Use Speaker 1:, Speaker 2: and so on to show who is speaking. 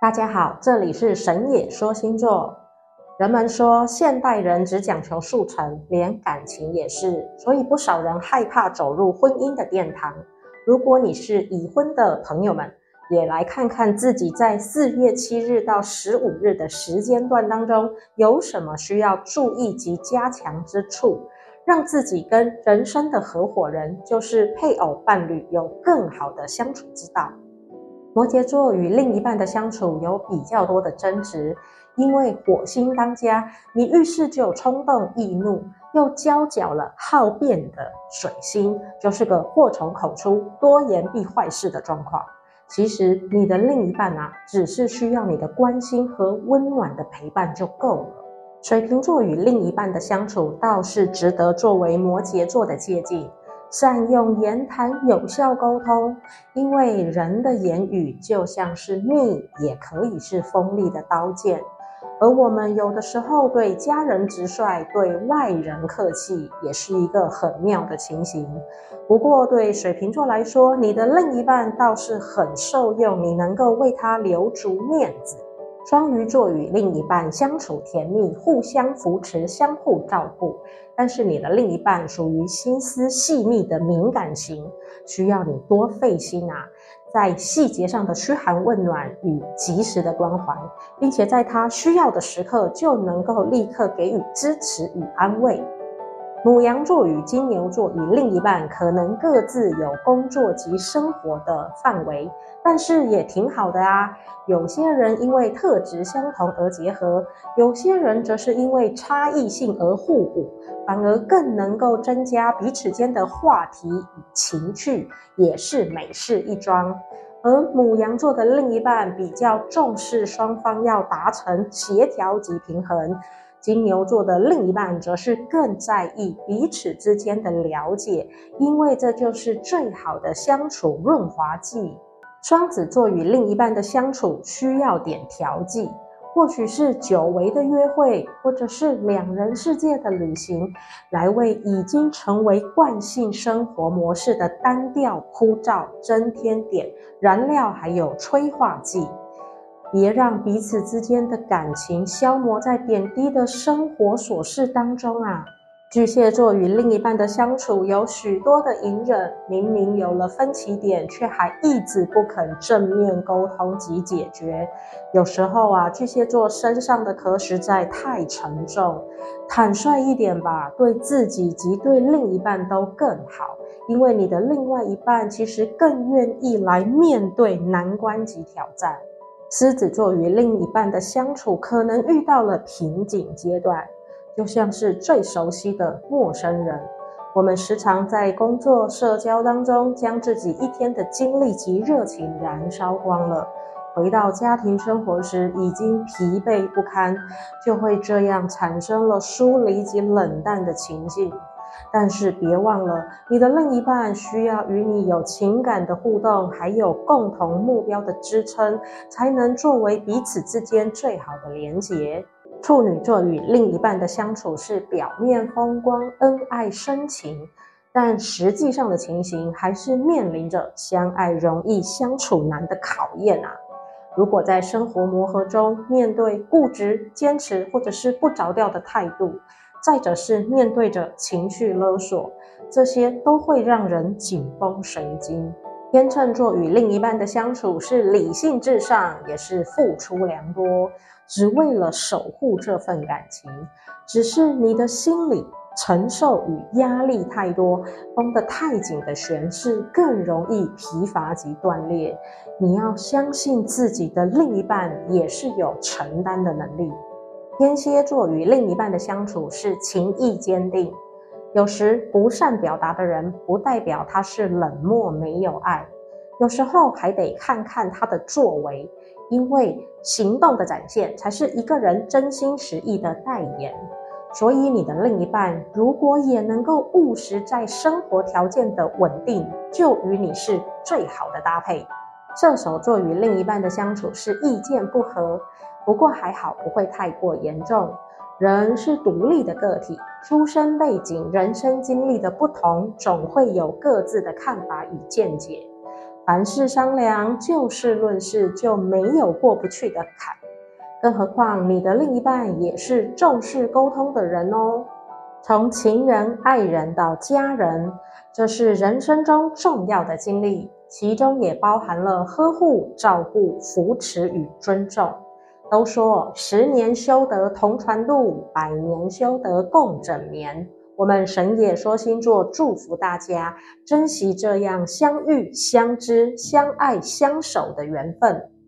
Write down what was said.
Speaker 1: 大家好，这里是神野说星座。人们说现代人只讲求速成，连感情也是，所以不少人害怕走入婚姻的殿堂。如果你是已婚的朋友们，也来看看自己在四月七日到十五日的时间段当中有什么需要注意及加强之处，让自己跟人生的合伙人，就是配偶伴侣，有更好的相处之道。摩羯座与另一半的相处有比较多的争执，因为火星当家，你遇事就有冲动易怒，又交角了好变的水星，就是个祸从口出、多言必坏事的状况。其实你的另一半啊，只是需要你的关心和温暖的陪伴就够了。水瓶座与另一半的相处倒是值得作为摩羯座的借鉴。善用言谈，有效沟通，因为人的言语就像是蜜，也可以是锋利的刀剑。而我们有的时候对家人直率，对外人客气，也是一个很妙的情形。不过对水瓶座来说，你的另一半倒是很受用，你能够为他留足面子。双鱼座与另一半相处甜蜜，互相扶持，相互照顾。但是你的另一半属于心思细腻的敏感型，需要你多费心啊，在细节上的嘘寒问暖与及时的关怀，并且在他需要的时刻就能够立刻给予支持与安慰。母羊座与金牛座与另一半可能各自有工作及生活的范围，但是也挺好的啊。有些人因为特质相同而结合，有些人则是因为差异性而互补，反而更能够增加彼此间的话题与情趣，也是美事一桩。而母羊座的另一半比较重视双方要达成协调及平衡。金牛座的另一半则是更在意彼此之间的了解，因为这就是最好的相处润滑剂。双子座与另一半的相处需要点调剂，或许是久违的约会，或者是两人世界的旅行，来为已经成为惯性生活模式的单调枯燥增添点燃料，还有催化剂。别让彼此之间的感情消磨在点滴的生活琐事当中啊！巨蟹座与另一半的相处有许多的隐忍，明明有了分歧点，却还一直不肯正面沟通及解决。有时候啊，巨蟹座身上的壳实在太沉重，坦率一点吧，对自己及对另一半都更好，因为你的另外一半其实更愿意来面对难关及挑战。狮子座与另一半的相处可能遇到了瓶颈阶段，就像是最熟悉的陌生人。我们时常在工作、社交当中将自己一天的精力及热情燃烧光了，回到家庭生活时已经疲惫不堪，就会这样产生了疏离及冷淡的情境。但是别忘了，你的另一半需要与你有情感的互动，还有共同目标的支撑，才能作为彼此之间最好的连结。处女座与另一半的相处是表面风光、恩爱深情，但实际上的情形还是面临着相爱容易相处难的考验啊！如果在生活磨合中面对固执、坚持，或者是不着调的态度，再者是面对着情绪勒索，这些都会让人紧绷神经。天秤座与另一半的相处是理性至上，也是付出良多，只为了守护这份感情。只是你的心理承受与压力太多，绷得太紧的弦是更容易疲乏及断裂。你要相信自己的另一半也是有承担的能力。天蝎座与另一半的相处是情意坚定，有时不善表达的人，不代表他是冷漠没有爱，有时候还得看看他的作为，因为行动的展现才是一个人真心实意的代言。所以你的另一半如果也能够务实在生活条件的稳定，就与你是最好的搭配。射手座与另一半的相处是意见不合。不过还好，不会太过严重。人是独立的个体，出身背景、人生经历的不同，总会有各自的看法与见解。凡事商量，就事论事，就没有过不去的坎。更何况你的另一半也是重视沟通的人哦。从情人、爱人到家人，这是人生中重要的经历，其中也包含了呵护、照顾、扶持与尊重。都说十年修得同船渡，百年修得共枕眠。我们神也说星座祝福大家珍惜这样相遇、相知、相爱、相守的缘分。